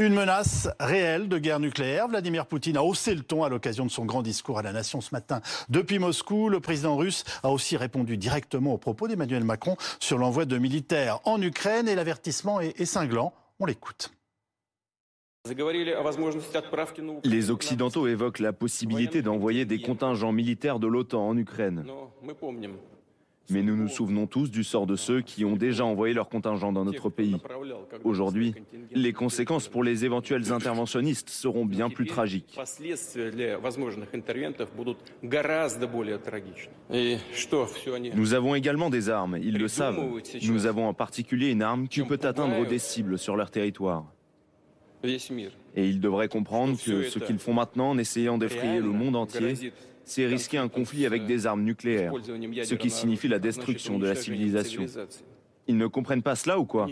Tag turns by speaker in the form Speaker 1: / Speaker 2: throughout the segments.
Speaker 1: Une menace réelle de guerre nucléaire. Vladimir Poutine a haussé le ton à l'occasion de son grand discours à la nation ce matin depuis Moscou. Le président russe a aussi répondu directement aux propos d'Emmanuel Macron sur l'envoi de militaires en Ukraine et l'avertissement est, cinglant. On l'écoute.
Speaker 2: Les Occidentaux évoquent la possibilité d'envoyer des contingents militaires de l'OTAN en Ukraine. Mais nous nous souvenons tous du sort de ceux qui ont déjà envoyé leur contingent dans notre pays. Aujourd'hui, les conséquences pour les éventuels interventionnistes seront bien plus tragiques. Nous avons également des armes, ils le savent. Nous avons en particulier une arme qui peut atteindre des cibles sur leur territoire. Et ils devraient comprendre que ce qu'ils font maintenant en essayant d'effrayer le monde entier c'est risquer un conflit avec des armes nucléaires, ce qui signifie la destruction de la civilisation. Ils ne comprennent pas cela ou quoi?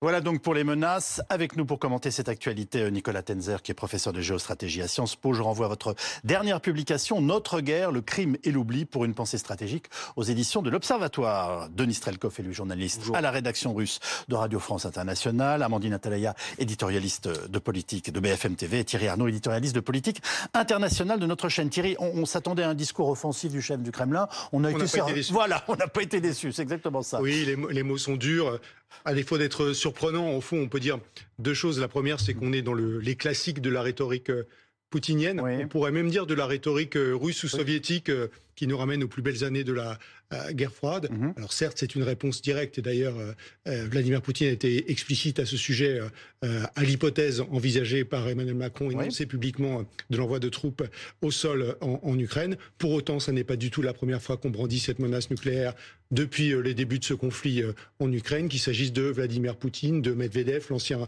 Speaker 1: Voilà donc pour les menaces. Avec nous pour commenter cette actualité, euh, Nicolas Tenzer, qui est professeur de géostratégie à Sciences Po. Je renvoie à votre dernière publication, Notre guerre, le crime et l'oubli pour une pensée stratégique aux éditions de l'Observatoire. Denis Strelkov, élu journaliste à la rédaction russe de Radio France Internationale. Amandine Atalaya, éditorialiste de politique de BFM TV. Et Thierry Arnaud, éditorialiste de politique internationale de notre chaîne. Thierry, on, s'attendait à un discours offensif du chef du Kremlin.
Speaker 3: On a été,
Speaker 1: Voilà, on n'a pas été déçus. C'est exactement ça.
Speaker 3: Oui, les, les mots sont durs. À défaut d'être surprenant, au fond, on peut dire deux choses. La première, c'est qu'on est dans les classiques de la rhétorique euh, poutinienne. On pourrait même dire de la rhétorique euh, russe ou soviétique euh, qui nous ramène aux plus belles années de la guerre froide. Mhm. Alors certes, c'est une réponse directe et d'ailleurs Vladimir Poutine a été explicite à ce sujet à l'hypothèse envisagée par Emmanuel Macron énoncée publiquement de l'envoi de troupes au sol en, en Ukraine. Pour autant, ça n'est pas du tout la première fois qu'on brandit cette menace nucléaire depuis les débuts de ce conflit en Ukraine, qu'il s'agisse de Vladimir Poutine, de Medvedev, l'ancien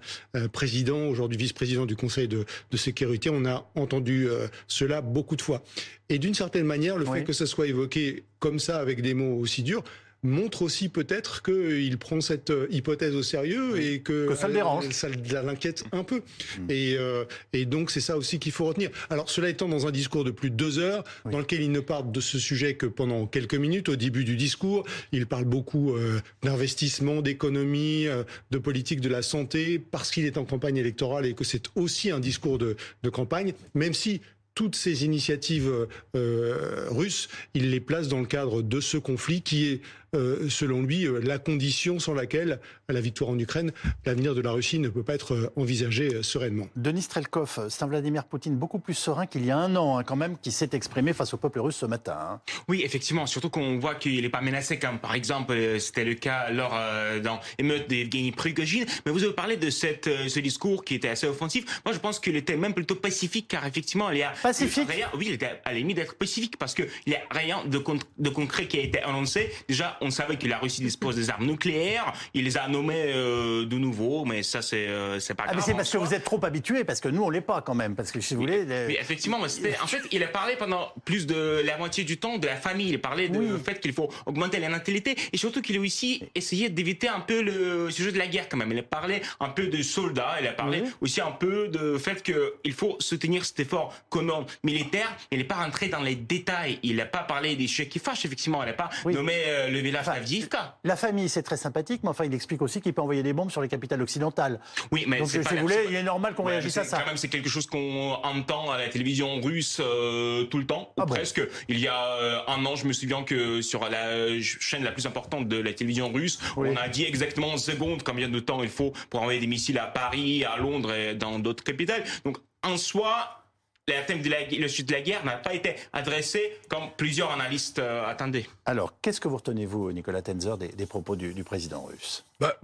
Speaker 3: président, aujourd'hui vice-président du Conseil de, de sécurité. On a entendu euh, cela beaucoup de fois. Et d'une certaine manière, le fait que ça soit évoqué comme ça, avec des mots aussi durs, montre aussi peut-être qu'il prend cette euh, hypothèse au sérieux et que,
Speaker 1: ça le dérange.
Speaker 3: Ça l'inquiète un peu. Mm. Et, euh, et, donc c'est ça aussi qu'il faut retenir. Alors cela étant dans un discours de plus de deux heures, dans lequel il ne parle de ce sujet que pendant quelques minutes au début du discours, il parle beaucoup euh, d'investissement, d'économie, de politique de la santé, parce qu'il est en campagne électorale et que c'est aussi un discours de, de campagne, même si toutes ces initiatives russes, il les place dans le cadre de ce conflit qui est euh, selon lui, euh, la condition sans laquelle la victoire en Ukraine, l'avenir de la Russie ne peut pas être euh, envisagé sereinement.
Speaker 1: Denis Strelkov, c'est un Vladimir Poutine beaucoup plus serein qu'il y a un an, hein, quand même, qui s'est exprimé face au peuple russe ce matin. Hein.
Speaker 4: Oui, effectivement, surtout qu'on voit qu'il n'est pas menacé, comme par exemple, c'était le cas lors dans l'émeute d'Evgeny Prigogine. Mais vous avez parlé de cette, ce discours qui était assez offensif. Moi, je pense qu'il était même plutôt pacifique, car effectivement, il y a
Speaker 1: pacifique.
Speaker 4: oui, il était à la limite d'être pacifique, parce qu'il n'y a rien de, de concret qui a été annoncé. Déjà, on savait que la Russie dispose des armes nucléaires. Il les a nommées euh, de nouveau, mais ça, c'est euh, c'est pas
Speaker 1: ah,
Speaker 4: grave.
Speaker 1: c'est parce que vous êtes trop habitué, parce que nous, on l'est pas quand même. Parce que si vous voulez.
Speaker 4: Oui, effectivement, en fait, il a parlé pendant plus de la moitié du temps de la famille. Il a parlé du fait qu'il faut augmenter la natalité et surtout qu'il a aussi essayé d'éviter un peu le sujet de la guerre quand même. Il a parlé un peu de soldats. Il a parlé aussi un peu de fait qu'il faut soutenir cet effort commun militaire. Il n'est pas rentré dans les détails. Il n'a pas parlé des chèques qui fâchent, effectivement. Il n'a pas nommé euh, le
Speaker 1: la famille, c'est très sympathique, mais enfin, il explique aussi qu'il peut envoyer des bombes sur les capitales occidentales.
Speaker 4: Oui, mais
Speaker 1: Donc, si vous voulez, il est normal qu'on réagisse à ça.
Speaker 4: Quand même, c'est quelque chose qu'on entend à la télévision russe euh, tout le temps, ou ah presque. Il y a euh, un an, je me souviens que sur la chaîne la plus importante de la télévision russe, on a dit exactement en seconde combien de temps il faut pour envoyer des missiles à Paris, à Londres et dans d'autres capitales. Donc, en soi, le thème de la, le sud de la guerre n'a pas été adressé comme plusieurs analystes euh, attendaient.
Speaker 1: Alors, qu'est-ce que vous retenez-vous, Nicolas Tenzer, des, propos du, président russe?
Speaker 5: Bah,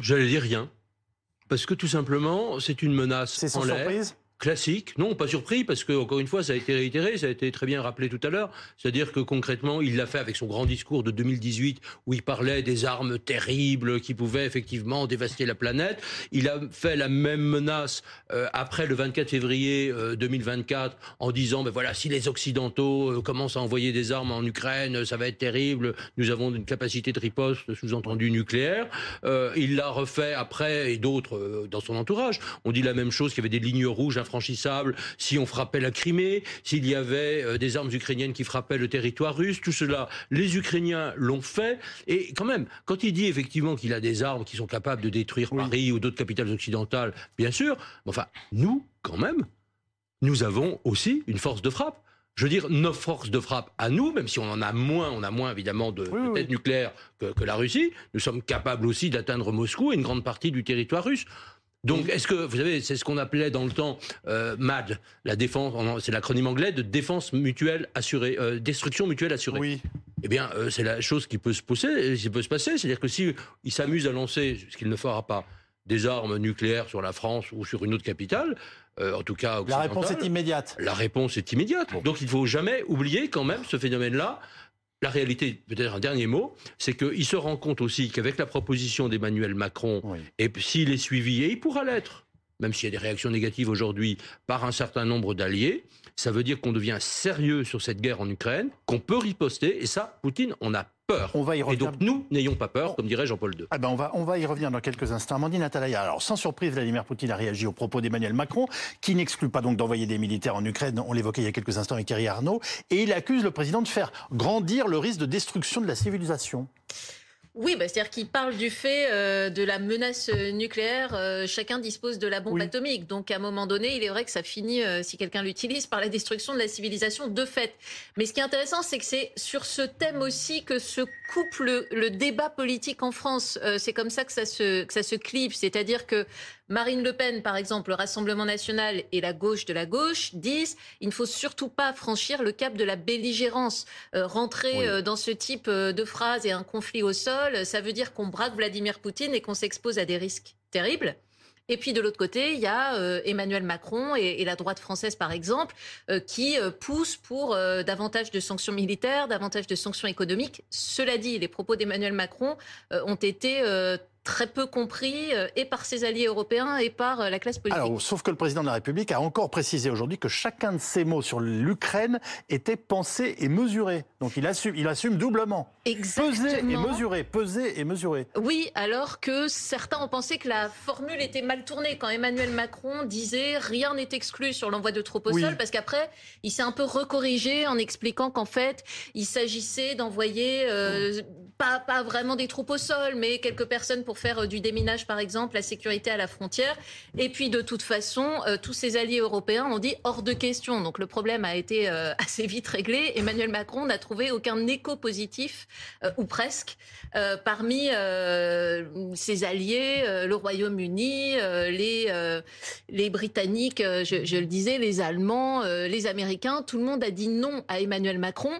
Speaker 5: J'allais dire rien. Parce que tout simplement, c'est une menace
Speaker 1: C'est sans surprise?
Speaker 5: Classique. Non, pas surpris, parce que, encore une fois, ça a été réitéré, ça a été très bien rappelé tout à l'heure. C'est-à-dire que concrètement, il l'a fait avec son grand discours de 2018, où il parlait des armes terribles qui pouvaient effectivement dévaster la planète. Il a fait la même menace euh, après le 24 février 2024, euh, en disant, ben voilà, si les Occidentaux euh, commencent à envoyer des armes en Ukraine, ça va être terrible. Nous avons une capacité de riposte, sous-entendu nucléaire. il l'a refait après, et d'autres dans son entourage. On dit la même chose, qu'il y avait des lignes rouges infranchissables, si on frappait la Crimée, s'il y avait euh, des armes ukrainiennes qui frappaient le territoire russe, tout cela, les Ukrainiens l'ont fait. Et quand même, quand il dit effectivement qu'il a des armes qui sont capables de détruire Paris ou d'autres capitales occidentales, bien sûr, enfin, nous, quand même, nous avons aussi une force de frappe. Je veux dire, nos forces de frappe à nous, même si on en a moins, on a moins évidemment de, têtes nucléaires que, la Russie, nous sommes capables aussi d'atteindre Moscou et une grande partie du territoire russe. Donc, est-ce que, vous savez, c'est ce qu'on appelait dans le temps euh, MAD, la défense, c'est l'acronyme anglais de défense mutuelle assurée, euh, destruction mutuelle assurée.
Speaker 1: Oui.
Speaker 5: Eh bien, euh, c'est la chose qui peut se passer, qui peut se passer, c'est-à-dire que si il s'amuse à lancer, ce qu'il ne fera pas, des armes nucléaires sur la France ou sur une autre capitale, euh, en tout cas
Speaker 1: La réponse est immédiate.
Speaker 5: La réponse est immédiate. Donc il ne faut jamais oublier quand même ce phénomène-là. La réalité, peut-être un dernier mot, c'est qu'il se rend compte aussi qu'avec la proposition d'Emmanuel Macron, et s'il est suivi, et il pourra l'être, même s'il y a des réactions négatives aujourd'hui par un certain nombre d'alliés, ça veut dire qu'on devient sérieux sur cette guerre en Ukraine, qu'on peut riposter, et ça, Poutine, on a peur. On va y revenir. Et donc nous, n'ayons pas peur, comme dirait Jean-Paul II.
Speaker 1: Ah ben on, va, on va y revenir dans quelques instants. Amandine Atalaya, alors sans surprise, Vladimir Poutine a réagi aux propos d'Emmanuel Macron, qui n'exclut pas donc d'envoyer des militaires en Ukraine, on l'évoquait il y a quelques instants avec Thierry Arnaud, et il accuse le président de faire grandir le risque de destruction de la civilisation.
Speaker 6: Oui, bah, c'est-à-dire qu'il parle du fait euh, de la menace euh, nucléaire. Euh, chacun dispose de la bombe atomique. Donc, à un moment donné, il est vrai que ça finit, si quelqu'un l'utilise, par la destruction de la civilisation de fait. Mais ce qui est intéressant, c'est que c'est sur ce thème aussi que se coupe le, débat politique en France. c'est comme ça que ça se, que ça se clive. C'est-à-dire que Marine Le Pen, par exemple, le Rassemblement national et la gauche de la gauche disent il ne faut surtout pas franchir le cap de la belligérance. Euh, rentrer euh, dans ce type euh, de phrase et un conflit au sol, ça veut dire qu'on braque Vladimir Poutine et qu'on s'expose à des risques terribles. Et puis de l'autre côté, il y a Emmanuel Macron et, la droite française, par exemple, qui poussent pour davantage de sanctions militaires, davantage de sanctions économiques. Cela dit, les propos d'Emmanuel Macron ont été très peu compris euh, et par ses alliés européens et par euh, la classe politique.
Speaker 1: Alors, sauf que le président de la République a encore précisé aujourd'hui que chacun de ses mots sur l'Ukraine était pensé et mesuré. Donc il assume, il assume doublement.
Speaker 6: Exactement.
Speaker 1: Peser et mesurer, peser et mesurer.
Speaker 6: Oui, alors que certains ont pensé que la formule était mal tournée quand Emmanuel Macron disait rien n'est exclu sur l'envoi de troupes au sol, parce qu'après il s'est un peu recorrigé en expliquant qu'en fait il s'agissait d'envoyer euh, pas, pas vraiment des troupes au sol, mais quelques personnes pour faire euh, du déminage, par exemple, la sécurité à la frontière. Et puis, de toute façon, euh, tous ces alliés européens ont dit hors de question. Donc, le problème a été euh, assez vite réglé. Emmanuel Macron n'a trouvé aucun écho positif, ou presque, parmi ses alliés, le Royaume-Uni, les, Britanniques, je, le disais, les Allemands, les Américains. Tout le monde a dit non à Emmanuel Macron.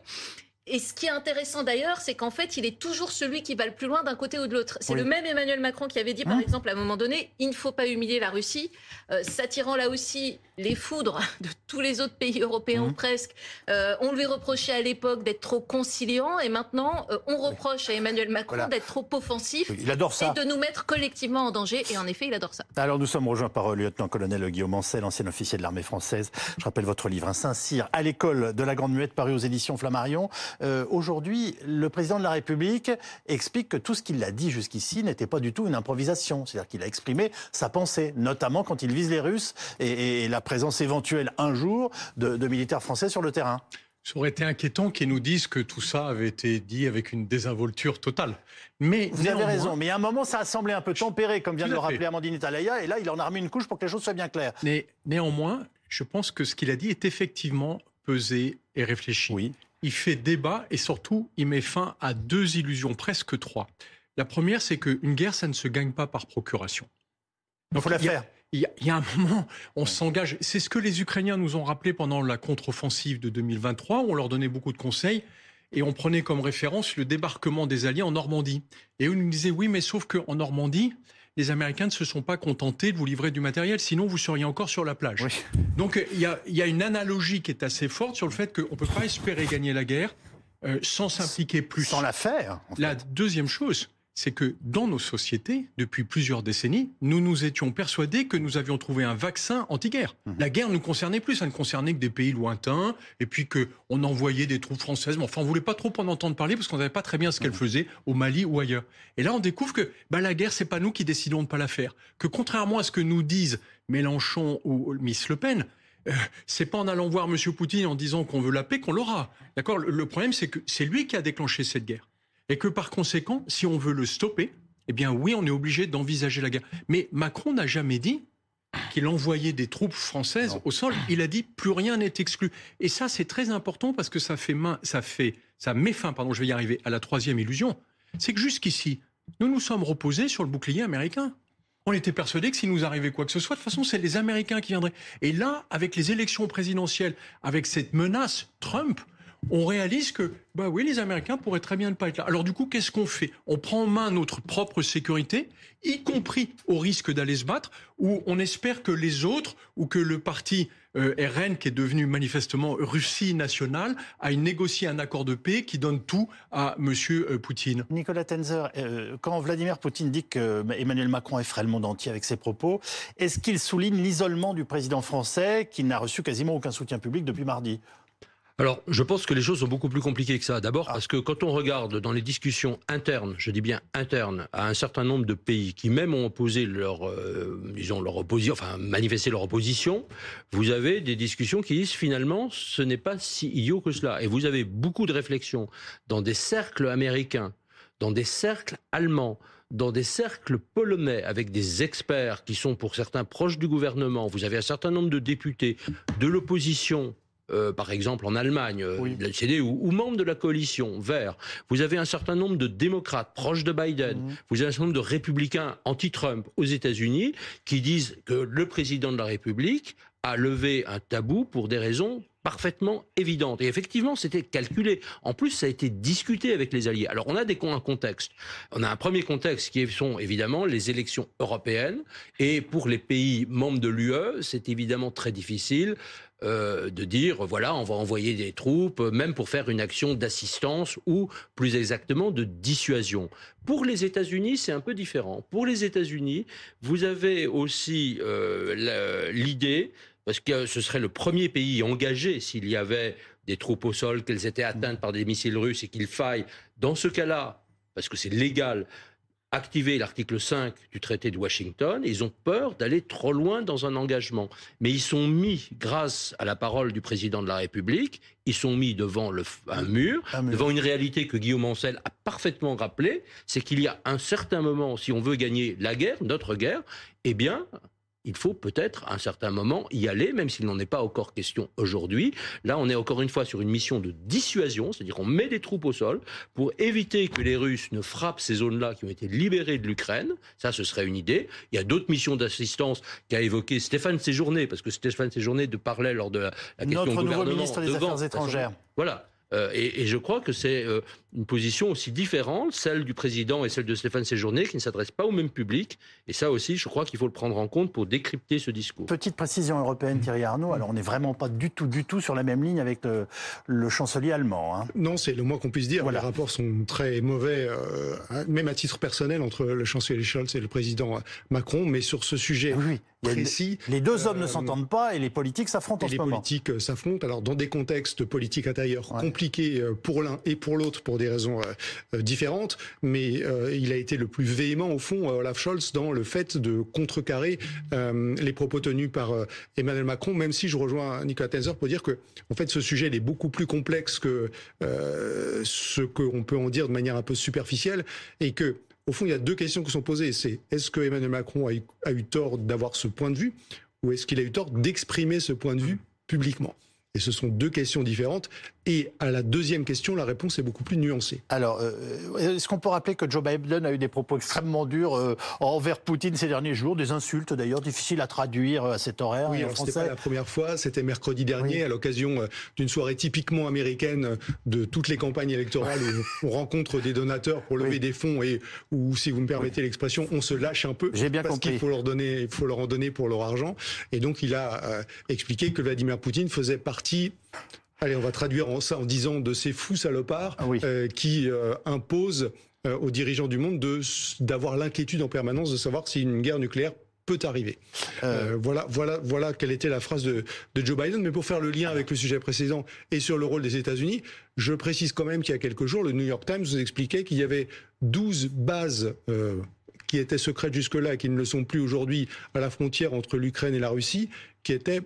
Speaker 6: Et ce qui est intéressant d'ailleurs, c'est qu'en fait, il est toujours celui qui va le plus loin d'un côté ou de l'autre. C'est le même Emmanuel Macron qui avait dit, par hein exemple, à un moment donné, il ne faut pas humilier la Russie, euh, s'attirant là aussi les foudres de tous les autres pays européens mmh. presque. Euh, on lui reprochait à l'époque d'être trop conciliant et maintenant euh, on reproche à Emmanuel Macron d'être trop offensif
Speaker 1: il adore ça.
Speaker 6: et de nous mettre collectivement en danger. Et en effet, il adore ça.
Speaker 1: Alors nous sommes rejoints par le lieutenant-colonel Guillaume Ancel, ancien officier de l'armée française. Je rappelle votre livre, un Saint-Cyr à l'école de la Grande Muette, paru aux éditions Flammarion. Euh, aujourd'hui, le président de la République explique que tout ce qu'il a dit jusqu'ici n'était pas du tout une improvisation. C'est-à-dire qu'il a exprimé sa pensée, notamment quand il vise les Russes et, et la présence éventuelle un jour de, militaires français sur le terrain.
Speaker 3: Ça aurait été inquiétant qu'ils nous disent que tout ça avait été dit avec une désinvolture totale. Mais
Speaker 1: vous avez raison. Mais à un moment, ça a semblé un peu tempéré, comme vient de le rappeler Amandine Italaya, et là, il en a remis une couche pour que les choses soient bien claires.
Speaker 3: Mais néanmoins, je pense que ce qu'il a dit est effectivement pesé et réfléchi. Oui. Il fait débat et surtout, il met fin à deux illusions, presque trois. La première, c'est qu'une guerre, ça ne se gagne pas par procuration.
Speaker 1: Il faut la faire
Speaker 3: il y, a un moment, on s'engage. C'est ce que les Ukrainiens nous ont rappelé pendant la contre-offensive de 2023. On leur donnait beaucoup de conseils et on prenait comme référence le débarquement des Alliés en Normandie. Et eux nous disaient oui, mais sauf qu'en Normandie, les Américains ne se sont pas contentés de vous livrer du matériel, sinon vous seriez encore sur la plage. Donc il y, a, une analogie qui est assez forte sur le fait qu'on ne peut pas espérer gagner la guerre euh, sans s'impliquer plus.
Speaker 1: Sans la faire.
Speaker 3: La deuxième chose, c'est que dans nos sociétés, depuis plusieurs décennies, nous nous étions persuadés que nous avions trouvé un vaccin anti-guerre. Mhm. La guerre ne concernait plus, ça ne concernait que des pays lointains, et puis qu'on envoyait des troupes françaises. Mais enfin, on voulait pas trop en entendre parler parce qu'on ne savait pas très bien ce qu'elle mhm. faisait au Mali ou ailleurs. Et là, on découvre que bah, la guerre, c'est pas nous qui décidons de ne pas la faire. Que contrairement à ce que nous disent Mélenchon ou Miss Le Pen, euh, c'est pas en allant voir M. Poutine en disant qu'on veut la paix qu'on l'aura. D'accord? Le problème, c'est que c'est lui qui a déclenché cette guerre et que par conséquent, si on veut le stopper, eh bien oui, on est obligé d'envisager la guerre. Mais Macron n'a jamais dit qu'il envoyait des troupes françaises au sol. Il a dit plus rien n'est exclu. Et ça, c'est très important parce que ça fait main, ça fait, ça met fin, pardon, je vais y arriver, à la troisième illusion. C'est que jusqu'ici, nous nous sommes reposés sur le bouclier américain. On était persuadé que s'il nous arrivait quoi que ce soit, de toute façon, c'est les Américains qui viendraient. Et là, avec les élections présidentielles, avec cette menace Trump, on réalise que, bah oui, les Américains pourraient très bien ne pas être là. Alors du coup, qu'est-ce qu'on fait? On prend en main notre propre sécurité, y compris au risque d'aller se battre, ou on espère que les autres, ou que le parti euh, RN, qui est devenu manifestement Russie nationale, aille négocier un accord de paix qui donne tout à M. Euh, Poutine.
Speaker 1: Nicolas Tenzer, euh, quand Vladimir Poutine dit que Emmanuel Macron effraie le monde entier avec ses propos, est-ce qu'il souligne l'isolement du président français qui n'a reçu quasiment aucun soutien public depuis mardi?
Speaker 5: Alors, je pense que les choses sont beaucoup plus compliquées que ça. D'abord parce que quand on regarde dans les discussions internes, je dis bien internes, à un certain nombre de pays qui même ont opposé leur, euh, disons leur opposition, enfin manifesté leur opposition, vous avez des discussions qui disent finalement ce n'est pas si idiot que cela. Et vous avez beaucoup de réflexions dans des cercles américains, dans des cercles allemands, dans des cercles polonais avec des experts qui sont pour certains proches du gouvernement. Vous avez un certain nombre de députés de l'opposition euh, par exemple en Allemagne, euh, la CDU, ou, membres de la coalition vert, vous avez un certain nombre de démocrates proches de Biden, mhm. vous avez un certain nombre de républicains anti-Trump aux États-Unis qui disent que le président de la République a levé un tabou pour des raisons parfaitement évidentes. Et effectivement, c'était calculé. En plus, ça a été discuté avec les alliés. Alors, on a des, un contexte. On a un premier contexte qui sont évidemment les élections européennes. Et pour les pays membres de l'UE, c'est évidemment très difficile euh, de dire voilà, on va envoyer des troupes, même pour faire une action d'assistance ou plus exactement de dissuasion. Pour les États-Unis, c'est un peu différent. Pour les États-Unis, vous avez aussi euh, l'idée, parce que ce serait le premier pays engagé s'il y avait des troupes au sol, qu'elles étaient atteintes par des missiles russes et qu'il faille, dans ce cas-là, parce que c'est légal, activer l'article 5 du traité de Washington. ils ont peur d'aller trop loin dans un engagement. Mais ils sont mis, grâce à la parole du président de la République, ils sont mis devant le, un, mur, devant une réalité que Guillaume Ancel a parfaitement rappelée, c'est qu'il y a un certain moment, si on veut gagner la guerre, notre guerre, eh bien, il faut peut-être à un certain moment y aller, même s'il n'en est pas encore question aujourd'hui. Là, on est encore une fois sur une mission de dissuasion, c'est-à-dire qu'on met des troupes au sol pour éviter que les Russes ne frappent ces zones-là qui ont été libérées de l'Ukraine. Ça, ce serait une idée. Il y a d'autres missions d'assistance qu'a évoqué Stéphane Séjourné, parce que Stéphane Séjourné de parlait lors de la, question
Speaker 1: Notre
Speaker 5: nouveau
Speaker 1: ministre des Affaires étrangères.
Speaker 5: Voilà. Euh, et, je crois que c'est euh, une position aussi différente, celle du président et celle de Stéphane Séjourné, qui ne s'adresse pas au même public. Et ça aussi, je crois qu'il faut le prendre en compte pour décrypter ce discours.
Speaker 1: Petite précision européenne, Thierry Arnaud. Alors, on n'est vraiment pas du tout, du tout sur la même ligne avec le, chancelier allemand. Hein.
Speaker 3: Non, c'est le moins qu'on puisse dire. Les rapports sont très mauvais, euh, même à titre personnel, entre le chancelier Scholz et le président Macron. Mais sur ce sujet, oui.
Speaker 1: Les deux hommes ne euh, s'entendent pas et les politiques s'affrontent en
Speaker 3: ce
Speaker 1: moment.
Speaker 3: Les politiques euh, s'affrontent. Alors dans des contextes politiques intérieurs compliqués euh, pour l'un et pour l'autre pour des raisons différentes, mais il a été le plus véhément au fond Olaf Scholz dans le fait de contrecarrer les propos tenus par Emmanuel Macron. Même si je rejoins Nicolas Tenzer pour dire que en fait ce sujet est beaucoup plus complexe que ce qu'on peut en dire de manière un peu superficielle et que au fond, il y a deux questions qui sont posées. C'est est-ce que Emmanuel Macron a eu tort d'avoir ce point de vue ou est-ce qu'il a eu tort d'exprimer ce point de vue publiquement? Et ce sont deux questions différentes. Et à la deuxième question, la réponse est beaucoup plus nuancée.
Speaker 1: Alors, euh, est-ce qu'on peut rappeler que Joe Biden a eu des propos extrêmement durs euh, envers Poutine ces derniers jours, des insultes d'ailleurs difficiles à traduire euh, à cet horaire
Speaker 3: Oui, c'était pas la première fois, c'était mercredi dernier à l'occasion d'une soirée typiquement américaine de toutes les campagnes électorales où on rencontre des donateurs pour lever des fonds et où, si vous me permettez l'expression, on se lâche un peu
Speaker 1: J'ai bien
Speaker 3: parce qu'il faut leur donner, il faut leur en donner pour leur argent. Et donc, il a expliqué que Vladimir Poutine faisait partie Allez, on va traduire en, ça en disant de ces fous salopards ah qui imposent aux dirigeants du monde d'avoir l'inquiétude en permanence de savoir si une guerre nucléaire peut arriver. Euh. Euh, voilà, voilà, voilà quelle était la phrase de, Joe Biden. Mais pour faire le lien avec le sujet précédent et sur le rôle des États-Unis, je précise quand même qu'il y a quelques jours, le New York Times nous expliquait qu'il y avait 12 bases euh, qui étaient secrètes jusque-là et qui ne le sont plus aujourd'hui à la frontière entre l'Ukraine et la Russie, qui étaient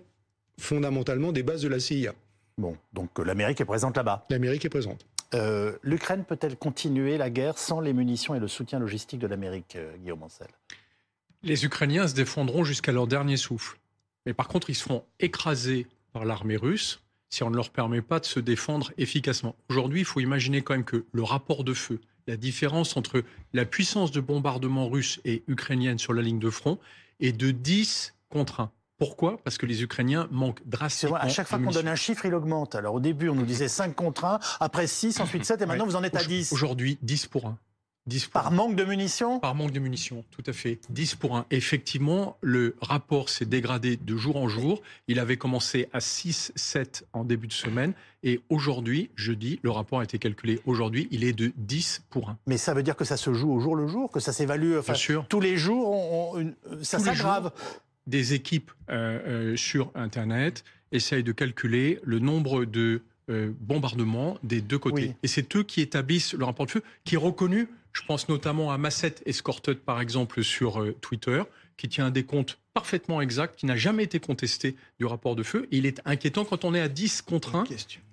Speaker 3: fondamentalement des bases de la CIA.
Speaker 1: Bon, donc l'Amérique est présente là-bas.
Speaker 3: L'Amérique est présente.
Speaker 1: L'Ukraine peut-elle continuer la guerre sans les munitions et le soutien logistique de l'Amérique, Guillaume Ancel?
Speaker 7: Les Ukrainiens se défendront jusqu'à leur dernier souffle. Mais par contre, ils seront écrasés par l'armée russe si on ne leur permet pas de se défendre efficacement. Aujourd'hui, il faut imaginer quand même que le rapport de feu, la différence entre la puissance de bombardement russe et ukrainienne sur la ligne de front est de 10 contre 1. Pourquoi? Parce que les Ukrainiens manquent drastiquement.
Speaker 1: À chaque fois qu'on donne un chiffre, il augmente. Alors au début, on nous disait 5 contre 1, après 6, ensuite 7, et maintenant vous en êtes à 10.
Speaker 7: Aujourd'hui, 10 pour 1
Speaker 1: par manque de munitions?
Speaker 7: Par manque de munitions, tout à fait. 10 pour 1. Effectivement, le rapport s'est dégradé de jour en jour. Il avait commencé à 6, 7 en début de semaine. Et aujourd'hui, jeudi, le rapport a été calculé. Aujourd'hui, il est de 10 pour 1.
Speaker 1: Mais ça veut dire que ça se joue au jour le jour Que ça s'évalue enfin, Tous les jours, ça s'aggrave
Speaker 7: Des équipes euh, euh, sur Internet essayent de calculer le nombre de euh, bombardements des deux côtés. Et c'est eux qui établissent le rapport de feu, qui est reconnu je pense notamment à Masset Escorted, par exemple, sur euh, Twitter, qui tient un décompte parfaitement exact, qui n'a jamais été contesté du rapport de feu. Et il est inquiétant quand on est à 10 contre 1.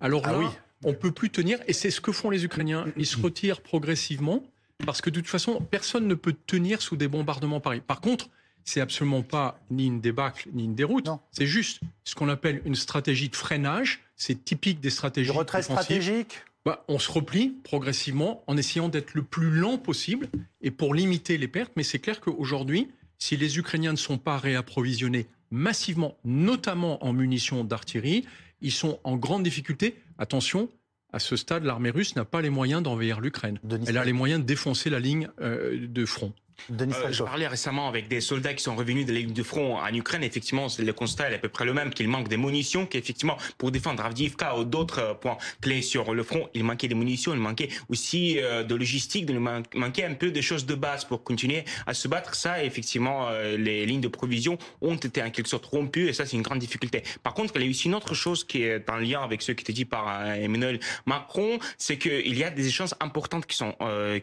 Speaker 7: Alors ah là, oui. on ne peut plus tenir. Et c'est ce que font les Ukrainiens. Ils se retirent progressivement parce que de toute façon, personne ne peut tenir sous des bombardements pareils. Par contre, c'est absolument pas ni une débâcle ni une déroute. C'est juste ce qu'on appelle une stratégie de freinage. C'est typique des stratégies. De
Speaker 1: retrait stratégique
Speaker 7: bah, on se replie progressivement en essayant d'être le plus lent possible et pour limiter les pertes. Mais c'est clair qu'aujourd'hui, si les Ukrainiens ne sont pas réapprovisionnés massivement, notamment en munitions d'artillerie, ils sont en grande difficulté. Attention, à ce stade, l'armée russe n'a pas les moyens d'envahir l'Ukraine. Elle a les moyens de défoncer la ligne euh, de front.
Speaker 4: Euh, je parlais récemment avec des soldats qui sont revenus de la ligne de front en Ukraine. Effectivement, le constat est à peu près le même, qu'il manque des munitions, qu'effectivement, pour défendre Avdiivka ou d'autres euh, points clés sur le front, il manquait des munitions, il manquait aussi euh, de logistique, il manquait un peu des choses de base pour continuer à se battre. Ça, effectivement, les lignes de provision ont été en quelque sorte rompues et ça, c'est une grande difficulté. Par contre, il y a aussi une autre chose qui est en lien avec ce qui était dit par Emmanuel Macron, c'est qu'il y a des échanges importantes qui sont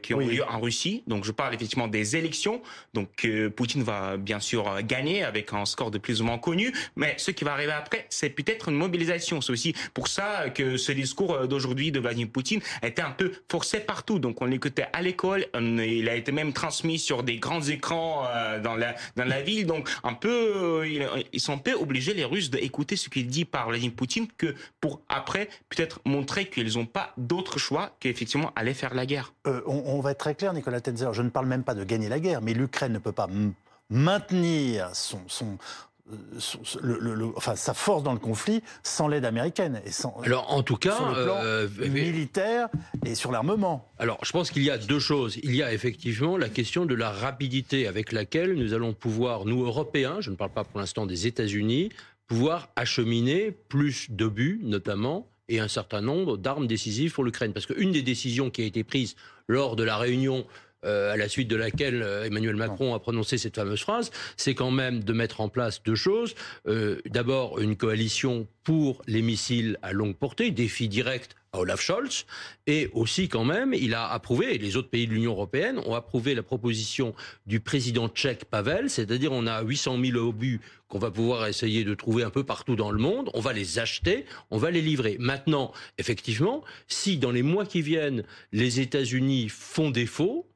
Speaker 4: qui ont lieu en Russie. Donc, je parle effectivement des élections. Donc euh, Poutine va bien sûr euh, gagner avec un score de plus ou moins connu, mais ce qui va arriver après, c'est peut-être une mobilisation. C'est aussi pour ça que ce discours euh, d'aujourd'hui de Vladimir Poutine était un peu forcé partout. Donc on l'écoutait à l'école, il a été même transmis sur des grands écrans dans la dans la ville. Donc un peu, ils sont un peu obligés les Russes d'écouter ce qu'il dit par Vladimir Poutine que pour après peut-être montrer qu'ils n'ont pas d'autre choix qu'effectivement aller faire la guerre.
Speaker 1: on, on, va être très clair, Nicolas Tenzer. Je ne parle même pas de gagner la guerre, mais l'Ukraine ne peut pas maintenir son, le, enfin, sa force dans le conflit sans l'aide américaine et sans
Speaker 5: alors en tout cas
Speaker 1: sur le plan euh, militaire et sur l'armement.
Speaker 5: Alors je pense qu'il y a deux choses. Il y a effectivement la question de la rapidité avec laquelle nous allons pouvoir nous Européens, je ne parle pas pour l'instant des États-Unis, pouvoir acheminer plus d'obus notamment et un certain nombre d'armes décisives pour l'Ukraine parce qu'une des décisions qui a été prise lors de la réunion euh, à la suite de laquelle euh, Emmanuel Macron a prononcé cette fameuse phrase, c'est quand même de mettre en place deux choses. Euh, d'abord, une coalition pour les missiles à longue portée, défi direct à Olaf Scholz, et aussi quand même, il a approuvé, et les autres pays de l'Union européenne ont approuvé la proposition du président tchèque Pavel, c'est-à-dire on a 800 000 obus qu'on va pouvoir essayer de trouver un peu partout dans le monde, on va les acheter, on va les livrer. Maintenant, effectivement, si dans les mois qui viennent, les États-Unis font défaut,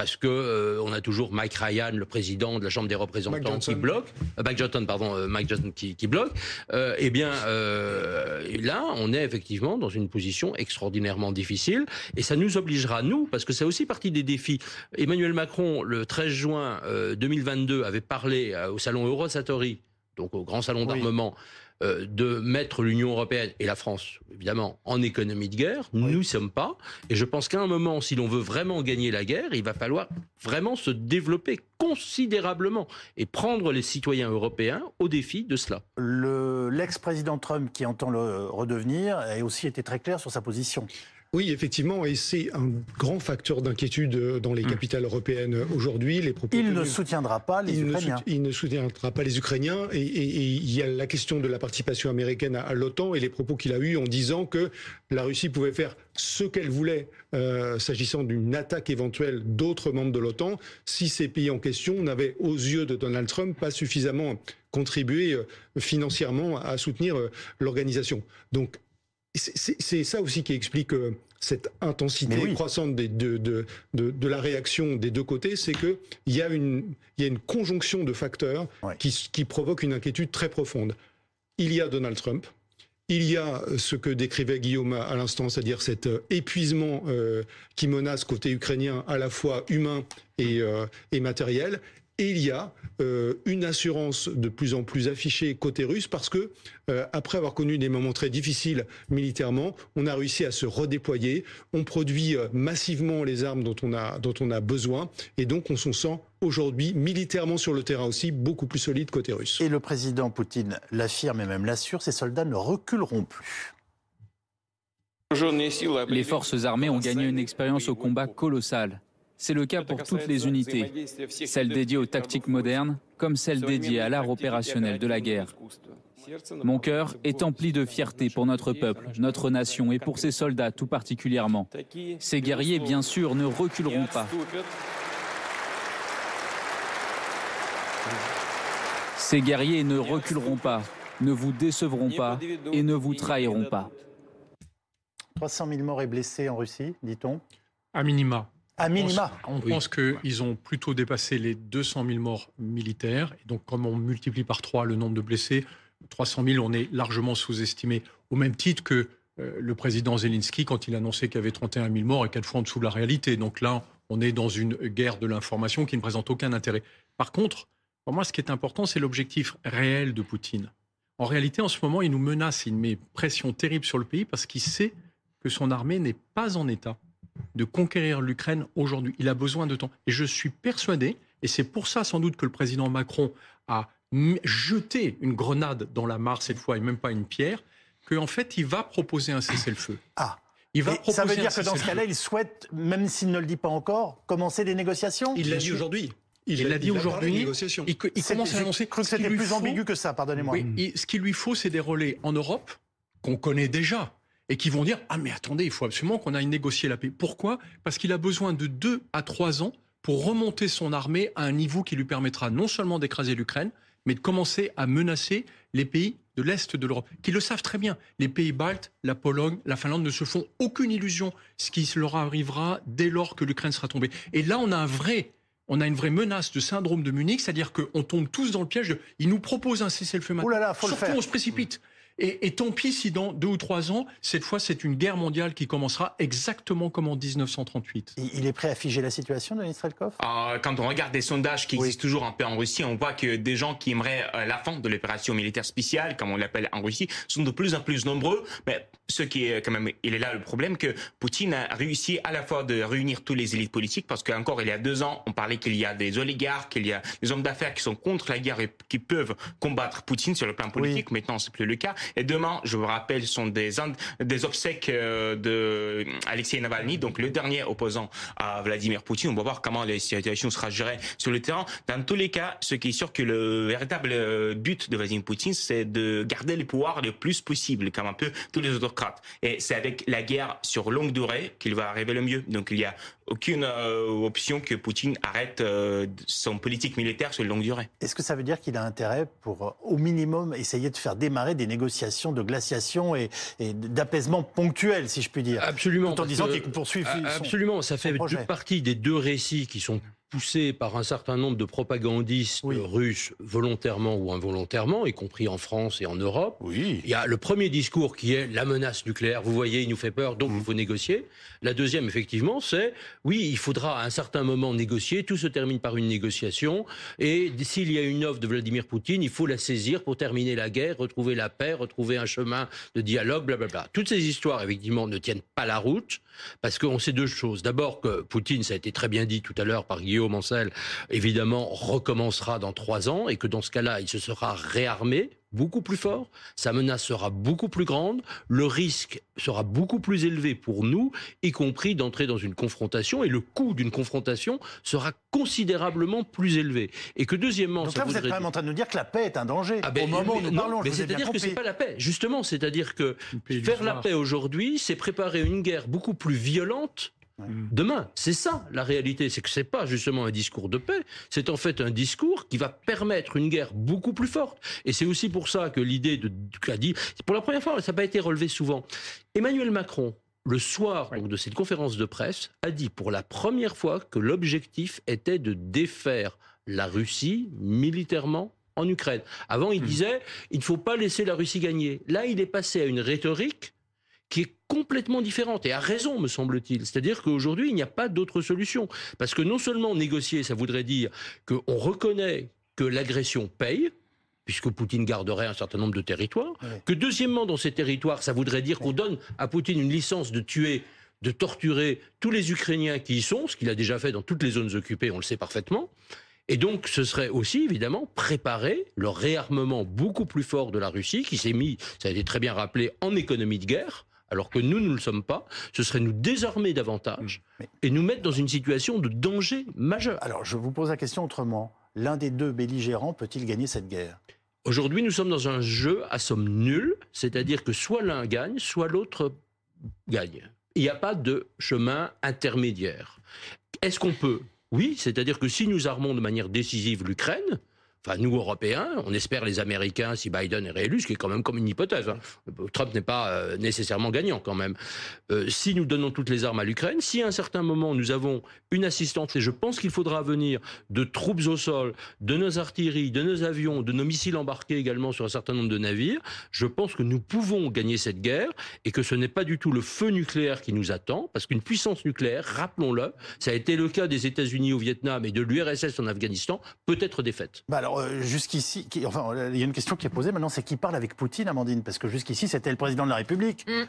Speaker 5: parce que euh, on a toujours Mike Ryan, le président de la Chambre des représentants, qui bloque, euh, Mike Johnson, pardon, euh, Mike Johnson qui, qui bloque. eh bien, là, on est effectivement dans une position extraordinairement difficile, et ça nous obligera nous, parce que c'est aussi partie des défis. Emmanuel Macron, le 13 juin 2022, avait parlé au salon Eurosatori donc au Grand Salon d'armement, euh, de mettre l'Union européenne et la France, évidemment, en économie de guerre. Nous ne sommes pas. Et je pense qu'à un moment, si l'on veut vraiment gagner la guerre, il va falloir vraiment se développer considérablement et prendre les citoyens européens au défi de cela.
Speaker 1: L'ex-président Trump, qui entend le redevenir, a aussi été très clair sur sa position.
Speaker 3: Oui, effectivement, et c'est un grand facteur d'inquiétude euh, dans les hmm. capitales européennes aujourd'hui. Les
Speaker 1: propos il ne soutiendra pas les Ukrainiens.
Speaker 3: il ne soutiendra pas les Ukrainiens. Et, il y a la question de la participation américaine à, l'OTAN et les propos qu'il a eus en disant que la Russie pouvait faire ce qu'elle voulait euh, s'agissant d'une attaque éventuelle d'autres membres de l'OTAN si ces pays en question n'avaient, aux yeux de Donald Trump, pas suffisamment contribué euh, financièrement à soutenir l'organisation. Donc c'est ça aussi qui explique euh, cette intensité croissante de, de, de, la réaction des deux côtés, c'est qu'il y, a une, y a une conjonction de facteurs qui, qui provoque une inquiétude très profonde. Il y a Donald Trump, il y a ce que décrivait Guillaume à l'instant, c'est-à-dire cet euh, épuisement euh, qui menace côté ukrainien à la fois humain et, et matériel. Et il y a euh, une assurance de plus en plus affichée côté russe parce que, euh, après avoir connu des moments très difficiles militairement, on a réussi à se redéployer. On produit euh, massivement les armes dont on a, dont on a besoin. Et donc, on s'en sent aujourd'hui, militairement sur le terrain aussi, beaucoup plus solide côté russe.
Speaker 1: Et le président Poutine l'affirme et même l'assure, ces soldats ne reculeront plus.
Speaker 8: Les forces armées ont gagné une expérience au combat colossale. C'est le cas pour toutes les unités, celles dédiées aux tactiques modernes comme celles dédiées à l'art opérationnel de la guerre. Mon cœur est empli de fierté pour notre peuple, notre nation et pour ses soldats tout particulièrement. Ces guerriers, bien sûr, ne reculeront pas. Ces guerriers ne reculeront pas, ne vous décevront pas et ne vous trahiront pas.
Speaker 1: 300 000 morts et blessés en Russie, dit-on
Speaker 7: À minima.
Speaker 1: À minima.
Speaker 7: On pense, qu'ils ont plutôt dépassé les 200 000 morts militaires. Et donc, comme on multiplie par 3 le nombre de blessés, 300 000, on est largement sous-estimé. Au même titre que euh, le président Zelensky, quand il annonçait qu'il y avait 31 000 morts, et quatre fois en dessous de la réalité. Donc là, on est dans une guerre de l'information qui ne présente aucun intérêt. Par contre, pour moi, ce qui est important, c'est l'objectif réel de Poutine. En réalité, en ce moment, il nous menace, il met pression terrible sur le pays parce qu'il sait que son armée n'est pas en état de conquérir l'Ukraine aujourd'hui. Il a besoin de temps. Et je suis persuadé, et c'est pour ça sans doute que le président Macron a jeté une grenade dans la mare cette fois, et même pas une pierre, qu'en fait, il va proposer un cessez-le-feu.
Speaker 1: Ah il va ça veut dire que dans ce cas-là, il souhaite, même s'il ne le dit pas encore, commencer des négociations?
Speaker 3: Il l'a dit aujourd'hui.
Speaker 7: Il l'a dit aujourd'hui.
Speaker 1: Il, il commence à annoncer. que c'était plus ambigu que ça, pardonnez-moi.
Speaker 7: Oui, ce qu'il lui faut, c'est des relais en Europe qu'on connaît déjà et qui vont dire Ah, mais attendez, il faut absolument qu'on aille négocier la paix. Pourquoi? Parce qu'il a besoin de deux à trois ans pour remonter son armée à un niveau qui lui permettra non seulement d'écraser l'Ukraine, mais de commencer à menacer les pays de l'Est de l'Europe, qui le savent très bien. Les pays baltes, la Pologne, la Finlande ne se font aucune illusion ce qui leur arrivera dès lors que l'Ukraine sera tombée. Et là, on a un vrai on a une vraie menace de syndrome de Munich, c'est-à-dire qu'on tombe tous dans le piège de. Il nous propose un cessez-le-feu maintenant.
Speaker 1: Là là, faut
Speaker 7: Surtout, on se précipite. Et, tant pis si dans deux ou trois ans, cette fois, c'est une guerre mondiale qui commencera exactement comme en 1938.
Speaker 1: Il est prêt à figer la situation, Denis Strelkov
Speaker 4: euh, Quand on regarde des sondages qui existent toujours un peu en Russie, on voit que des gens qui aimeraient euh, la fin de l'opération militaire spéciale, comme on l'appelle en Russie, sont de plus en plus nombreux. Mais ce qui est quand même, il est là le problème que Poutine a réussi à la fois de réunir tous les élites politiques, parce qu'encore il y a deux ans, on parlait qu'il y a des oligarques, qu'il y a des hommes d'affaires qui sont contre la guerre et qui peuvent combattre Poutine sur le plan politique. Maintenant, c'est plus le cas. Et demain, je vous rappelle, sont des, des obsèques euh, de Alexei Navalny, donc le dernier opposant à Vladimir Poutine. On va voir comment la situation sera gérée sur le terrain. Dans tous les cas, ce qui est sûr que le véritable euh, but de Vladimir Poutine, c'est de garder le pouvoir le plus possible, comme un peu tous les autocrates. Et c'est avec la guerre sur longue durée qu'il va arriver le mieux. Donc il y a aucune euh, option que Poutine arrête son politique militaire sur longue durée.
Speaker 1: Est-ce que ça veut dire qu'il a intérêt pour, au minimum, essayer de faire démarrer des négociations de glaciation et, d'apaisement ponctuel, si je puis dire.
Speaker 5: Absolument.
Speaker 1: Tout en disant qu'il poursuit
Speaker 5: Absolument, ça fait partie des deux récits qui sont poussé par un certain nombre de propagandistes russes volontairement ou involontairement, y compris en France et en Europe.
Speaker 1: Oui.
Speaker 5: Il y a le premier discours qui est la menace nucléaire. Vous voyez, il nous fait peur, donc il mmh. faut négocier. La deuxième, effectivement, c'est oui, il faudra à un certain moment négocier. Tout se termine par une négociation. Et s'il y a une offre de Vladimir Poutine, il faut la saisir pour terminer la guerre, retrouver la paix, retrouver un chemin de dialogue, blablabla. Toutes ces histoires, effectivement, ne tiennent pas la route parce qu'on sait deux choses. D'abord que Poutine, ça a été très bien dit tout à l'heure par Guillaume Mancel, évidemment, recommencera dans trois ans et que dans ce cas-là, il se sera réarmé beaucoup plus fort, sa menace sera beaucoup plus grande, le risque sera beaucoup plus élevé pour nous, y compris d'entrer dans une confrontation, et le coût d'une confrontation sera considérablement plus élevé. Et que deuxièmement...
Speaker 1: Donc là, vous êtes quand même en train de nous dire que la paix est un danger.
Speaker 5: Ah ben, Au moment où nous parlons, mais c'est-à-dire que c'est pas la paix. Justement, c'est-à-dire que faire la paix aujourd'hui, c'est préparer une guerre beaucoup plus violente Mm. demain. C'est ça la réalité, c'est que c'est pas justement un discours de paix, c'est en fait un discours qui va permettre une guerre beaucoup plus forte. Et c'est aussi pour ça que l'idée de qu'a dit, pour la première fois, ça n'a pas été relevé souvent. Emmanuel Macron, le soir de cette conférence de presse, a dit pour la première fois que l'objectif était de défaire la Russie militairement en Ukraine. Avant, il mm. disait il ne faut pas laisser la Russie gagner. Là, il est passé à une rhétorique qui est complètement différente et a raison, me semble-t-il. C'est-à-dire qu'aujourd'hui, il n'y a pas d'autre solution. Parce que non seulement négocier, ça voudrait dire qu'on reconnaît que l'agression paye, puisque Poutine garderait un certain nombre de territoires, que deuxièmement, dans ces territoires, ça voudrait dire qu'on donne à Poutine une licence de tuer de torturer tous les Ukrainiens qui y sont, ce qu'il a déjà fait dans toutes les zones occupées, on le sait parfaitement. Et donc, ce serait aussi, évidemment, préparer le réarmement beaucoup plus fort de la Russie, qui s'est mis, ça a été très bien rappelé, en économie de guerre, alors que nous, nous ne le sommes pas, ce serait nous désarmer davantage et nous mettre dans une situation de danger majeur.
Speaker 1: Alors, je vous pose la question autrement. L'un des deux belligérants peut-il gagner cette guerre?
Speaker 5: Aujourd'hui, nous sommes dans un jeu à somme nulle, c'est-à-dire que soit l'un gagne, soit l'autre gagne. Il n'y a pas de chemin intermédiaire. Est-ce qu'on peut? Oui, c'est-à-dire que si nous armons de manière décisive l'Ukraine, Enfin, nous, Européens, on espère les Américains si Biden est réélu, ce qui est quand même comme une hypothèse. Hein. Trump n'est pas euh, nécessairement gagnant quand même. Euh, si nous donnons toutes les armes à l'Ukraine, si à un certain moment nous avons une assistance, et je pense qu'il faudra venir de troupes au sol, de nos artilleries, de nos avions, de nos missiles embarqués également sur un certain nombre de navires, je pense que nous pouvons gagner cette guerre et que ce n'est pas du tout le feu nucléaire qui nous attend, parce qu'une puissance nucléaire, rappelons-le, ça a été le cas des États-Unis au Vietnam et de l'URSS en Afghanistan, peut être défaite.
Speaker 1: Bah euh, jusqu'ici, enfin, il y a une question qui est posée maintenant, c'est qui parle avec Poutine, Amandine? Parce que jusqu'ici, c'était le président de la République. Mm.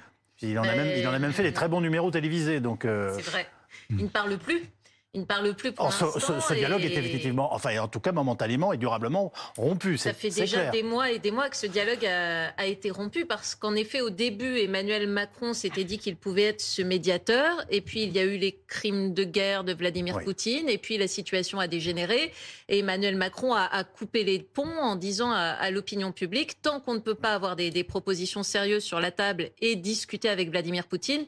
Speaker 1: Il, en a même, il en a même fait des très bons numéros télévisés. Donc,
Speaker 6: euh, C'est vrai. Il ne parle plus. Il ne parle plus pour oh,
Speaker 1: l'instant. Ce, dialogue est effectivement, enfin en tout cas momentanément et durablement rompu.
Speaker 6: Ça fait déjà des mois et des mois que ce dialogue a, été rompu parce qu'en effet au début Emmanuel Macron s'était dit qu'il pouvait être ce médiateur et puis il y a eu les crimes de guerre de Vladimir Poutine et puis la situation a dégénéré et Emmanuel Macron a, coupé les ponts en disant à, l'opinion publique tant qu'on ne peut pas avoir des, des propositions sérieuses sur la table et discuter avec Vladimir Poutine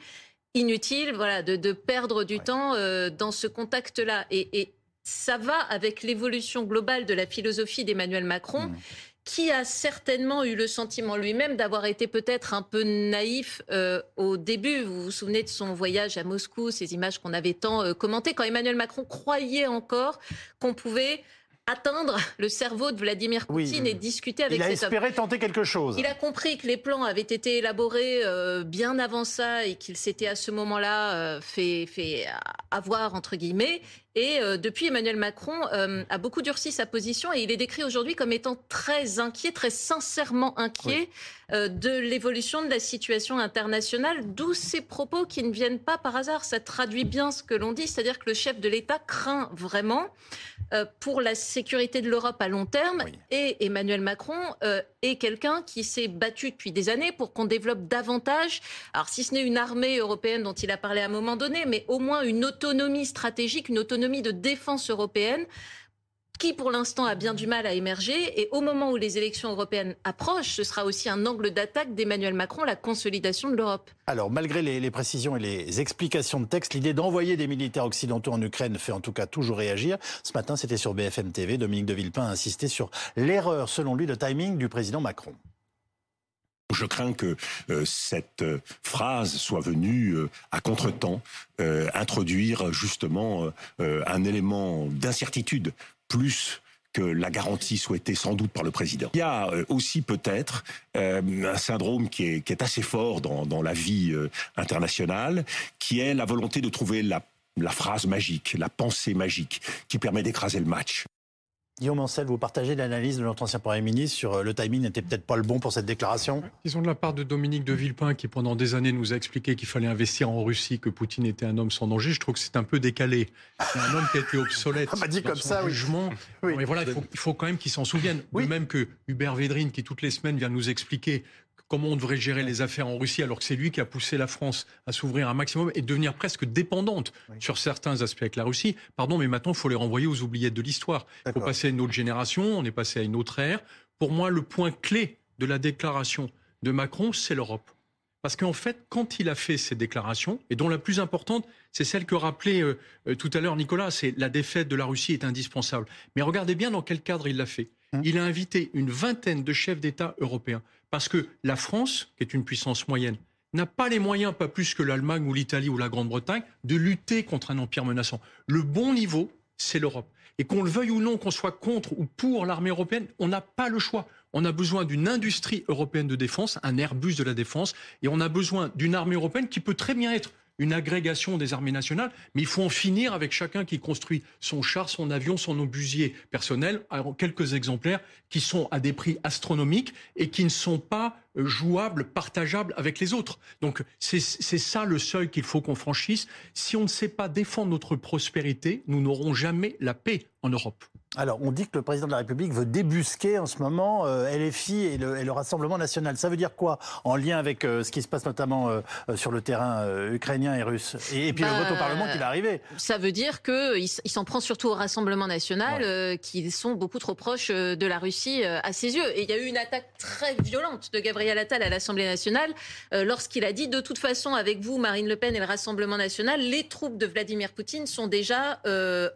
Speaker 6: inutile voilà, de, perdre du temps euh, dans ce contact-là. Et, ça va avec l'évolution globale de la philosophie d'Emmanuel Macron. Mmh. qui a certainement eu le sentiment lui-même d'avoir été peut-être un peu naïf euh, au début. Vous vous souvenez de son voyage à Moscou, ces images qu'on avait tant euh, commentées, quand Emmanuel Macron croyait encore qu'on pouvait atteindre le cerveau de Vladimir Poutine et discuter avec
Speaker 1: cet
Speaker 6: homme.
Speaker 1: Il a espéré tenter quelque chose.
Speaker 6: Il a compris que les plans avaient été élaborés euh, bien avant ça et qu'il s'était à ce moment-là euh, fait, fait avoir, entre guillemets. Et euh, depuis, Emmanuel Macron a beaucoup durci sa position et il est décrit aujourd'hui comme étant très inquiet, très sincèrement inquiet de l'évolution de la situation internationale, d'où ces propos qui ne viennent pas par hasard. Ça traduit bien ce que l'on dit, c'est-à-dire que le chef de l'État craint vraiment euh, pour la sécurité de l'Europe à long terme. Et Emmanuel Macron euh, est quelqu'un qui s'est battu depuis des années pour qu'on développe davantage, alors si ce n'est une armée européenne dont il a parlé à un moment donné, mais au moins une autonomie stratégique, une autonomie de défense européenne qui pour l'instant a bien du mal à émerger. Et au moment où les élections européennes approchent, ce sera aussi un angle d'attaque d'Emmanuel Macron, la consolidation de l'Europe.
Speaker 1: Alors, malgré les, précisions et les explications de texte, l'idée d'envoyer des militaires occidentaux en Ukraine fait en tout cas toujours réagir. Ce matin, c'était sur BFM TV. Dominique de Villepin a insisté sur l'erreur, selon lui, de timing du président Macron.
Speaker 9: Je crains que euh, cette phrase soit venue à contretemps introduire justement un élément d'incertitude plus que la garantie souhaitée sans doute par le président. Il y a aussi peut-être un syndrome qui est, assez fort dans, la vie internationale, qui est la volonté de trouver la phrase magique, la pensée magique qui permet d'écraser le match.
Speaker 1: Guillaume Ancel, vous partagez l'analyse de notre ancien Premier ministre sur euh, le timing n'était peut-être pas le bon pour cette déclaration?
Speaker 7: Disons de la part de Dominique de Villepin, qui pendant des années nous a expliqué qu'il fallait investir en Russie, que Poutine était un homme sans danger, je trouve que c'est un peu décalé. C'est un homme qui a été obsolète.
Speaker 1: On m'a dit comme ça,
Speaker 7: jugement. Oui. Mais voilà, il faut, quand même qu'il s'en souvienne. De même que Hubert Védrine, qui toutes les semaines vient nous expliquer comment on devrait gérer les affaires en Russie, alors que c'est lui qui a poussé la France à s'ouvrir un maximum et devenir presque dépendante sur certains aspects avec la Russie. Pardon, mais maintenant, il faut les renvoyer aux oubliettes de l'histoire. Il faut passer à une autre génération, on est passé à une autre ère. Pour moi, le point clé de la déclaration de Macron, c'est l'Europe. Parce qu'en fait, quand il a fait ces déclarations, et dont la plus importante, c'est celle que rappelait euh, euh, tout à l'heure Nicolas, c'est la défaite de la Russie est indispensable. Mais regardez bien dans quel cadre il l'a fait. Hein il a invité une vingtaine de chefs d'État européens parce que la France, qui est une puissance moyenne, n'a pas les moyens, pas plus que l'Allemagne ou l'Italie ou la Grande-Bretagne, de lutter contre un empire menaçant. Le bon niveau, c'est l'Europe. Et qu'on le veuille ou non, qu'on soit contre ou pour l'armée européenne, on n'a pas le choix. On a besoin d'une industrie européenne de défense, un Airbus de la défense, et on a besoin d'une armée européenne qui peut très bien être une agrégation des armées nationales, mais il faut en finir avec chacun qui construit son char, son avion, son obusier personnel, quelques exemplaires qui sont à des prix astronomiques et qui ne sont pas euh, jouables, partageables avec les autres. Donc c'est ça le seuil qu'il faut qu'on franchisse. Si on ne sait pas défendre notre prospérité, nous n'aurons jamais la paix en Europe.
Speaker 1: Alors, on dit que le président de la République veut débusquer en ce moment euh, LFI et le, Rassemblement national. Ça veut dire quoi en lien avec euh, ce qui se passe notamment euh, sur le terrain ukrainien et russe et, puis le vote au Parlement qui est arrivé
Speaker 6: Ça veut dire qu'il il, s'en prend surtout au Rassemblement national, qui sont beaucoup trop proches de la Russie à ses yeux. Et il y a eu une attaque très violente de Gabriel Attal à l'Assemblée nationale lorsqu'il a dit de toute façon, avec vous, Marine Le Pen et le Rassemblement national, les troupes de Vladimir Poutine sont déjà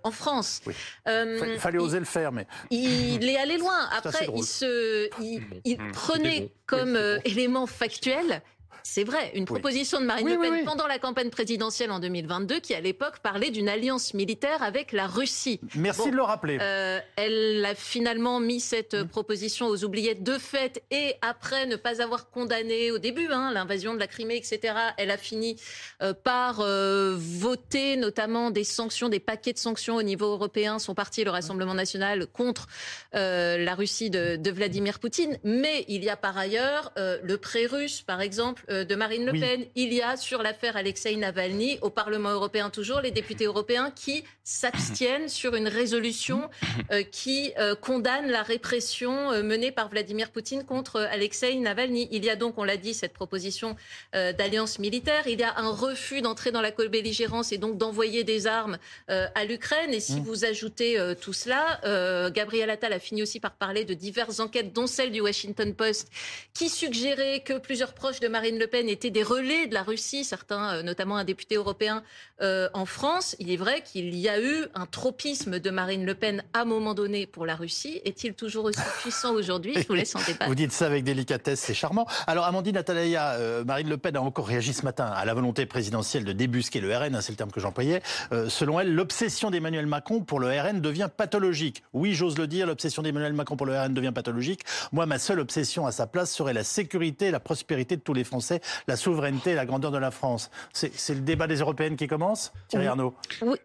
Speaker 6: en France.
Speaker 1: Il fallait le faire, mais...
Speaker 6: Il est allé loin. Après, il, se, il, prenait comme euh, élément factuel c'est vrai, une proposition de Marine Le Pen pendant la campagne présidentielle en 2022 qui, à l'époque, parlait d'une alliance militaire avec la Russie.
Speaker 1: Merci de le rappeler.
Speaker 6: Euh, elle a finalement mis cette mmh. proposition aux oubliettes de fait et après ne pas avoir condamné au début hein, l'invasion de la Crimée, etc. Elle a fini euh, par euh, voter notamment des sanctions, des paquets de sanctions au niveau européen. Son parti, le Rassemblement national, contre la Russie de, de, Vladimir Poutine. Mais il y a par ailleurs le pré russe, par exemple euh, de Marine Le Pen. Il y a sur l'affaire Alexei Navalny, au Parlement européen toujours, les députés européens qui s'abstiennent sur une résolution euh, qui euh, condamne la répression menée par Vladimir Poutine contre Alexei Navalny. Il y a donc, on l'a dit, cette proposition d'alliance militaire. Il y a un refus d'entrer dans la co-belligérance et donc d'envoyer des armes à l'Ukraine. Et si mm. vous ajoutez tout cela, Gabriel Attal a fini aussi par parler de diverses enquêtes, dont celle du Washington Post, qui suggérait que plusieurs proches de Marine Le Pen étaient des relais de la Russie, certains, euh, notamment un député européen euh, en France. Il est vrai qu'il y a eu un tropisme de Marine Le Pen à un moment donné pour la Russie. Est-il toujours aussi puissant aujourd'hui? Je vous laisse en débattre.
Speaker 1: Vous dites ça avec délicatesse, c'est charmant. Alors, Amandine Atalaya, euh, Marine Le Pen a encore réagi ce matin à la volonté présidentielle de débusquer le RN, hein, c'est le terme que j'employais. selon elle, l'obsession d'Emmanuel Macron pour le RN devient pathologique. Oui, j'ose le dire, l'obsession d'Emmanuel Macron pour le RN devient pathologique. Moi, ma seule obsession à sa place serait la sécurité et la prospérité de tous les Français la souveraineté et la grandeur de la France. C'est le débat des européennes qui commence Thierry Arnaud
Speaker 6: oui.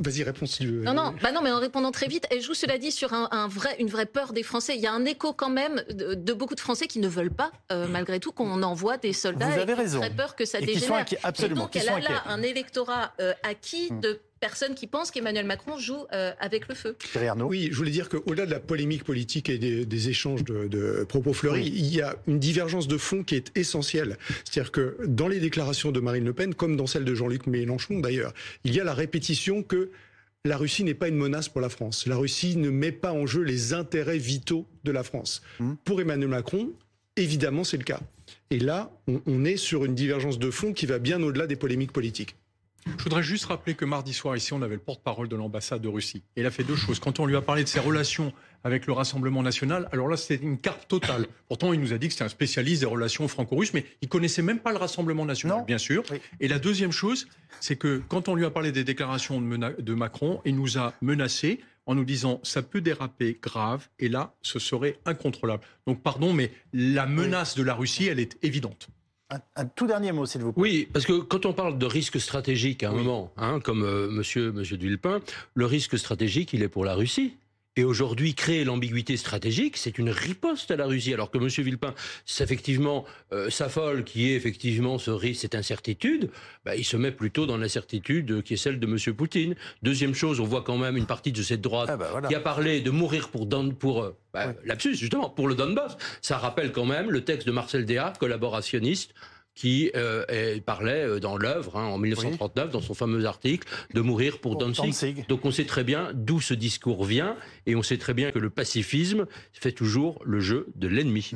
Speaker 3: Vas-y, réponds si
Speaker 6: tu veux. Non, non, bah non, mais en répondant très vite, elle joue cela dit sur un, vrai, une vraie peur des Français. Il y a un écho quand même de, beaucoup de Français qui ne veulent pas, euh, malgré tout, qu'on envoie des soldats.
Speaker 1: Vous avez
Speaker 6: et
Speaker 1: raison.
Speaker 6: Très peur que ça
Speaker 1: et
Speaker 6: dégénère.
Speaker 1: absolument.
Speaker 6: Et donc, elle a là un électorat euh, acquis hmm. de personnes qui pensent qu'Emmanuel Macron joue euh, avec le feu.
Speaker 3: Oui, je voulais dire qu'au-delà de la polémique politique et des, échanges de, propos fleuris, il y a une divergence de fond qui est essentielle. C'est-à-dire que dans les déclarations de Marine Le Pen, comme dans celles de Jean-Luc Mélenchon d'ailleurs, il y a la répétition que la Russie n'est pas une menace pour la France. La Russie ne met pas en jeu les intérêts vitaux de la France. Mmh. Pour Emmanuel Macron, évidemment, c'est le cas. Et là, on est sur une divergence de fond qui va bien au-delà des polémiques politiques.
Speaker 7: Je voudrais juste rappeler que mardi soir, ici, on avait le porte-parole de l'ambassade de Russie. Et il a fait deux choses. Quand on lui a parlé de ses relations avec le Rassemblement national. Alors là, c'était une carte totale. Pourtant, il nous a dit que c'était un spécialiste des relations franco-russes, mais il connaissait même pas le Rassemblement national, bien sûr. Et la deuxième chose, c'est que quand on lui a parlé des déclarations de, de Macron, il nous a menacés en nous disant ça peut déraper grave et là ce serait incontrôlable. Donc pardon, mais la menace de la Russie, elle est évidente.
Speaker 1: Un, tout dernier mot, s'il vous plaît.
Speaker 5: Oui, parce que quand on parle de risque stratégique à un moment, hein, comme euh, monsieur, monsieur Dulpin, le risque stratégique, il est pour la Russie. Et aujourd'hui, créer l'ambiguïté stratégique, c'est une riposte à la Russie. Alors que M. Villepin, c'est effectivement euh, s'affole qui est effectivement ce risque, cette incertitude, bah, il se met plutôt dans l'incertitude qui est celle de M. Poutine. Deuxième chose, on voit quand même une partie de cette droite ah, bah, qui a parlé de mourir pour, pour euh, bah, justement, pour le Donbass. Ça rappelle quand même le texte de Marcel Déat, collaborationniste, qui euh, parlait euh, dans l'œuvre, hein, en 1939, dans son fameux article, de mourir pour, Danzig. Donc on sait très bien d'où ce discours vient, et on sait très bien que le pacifisme fait toujours le jeu de l'ennemi.